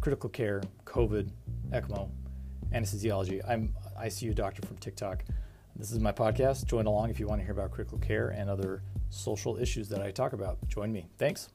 critical care, COVID, ECMO, anesthesiology. I'm ICU doctor from TikTok. This is my podcast. Join along if you want to hear about critical care and other social issues that I talk about. Join me. Thanks.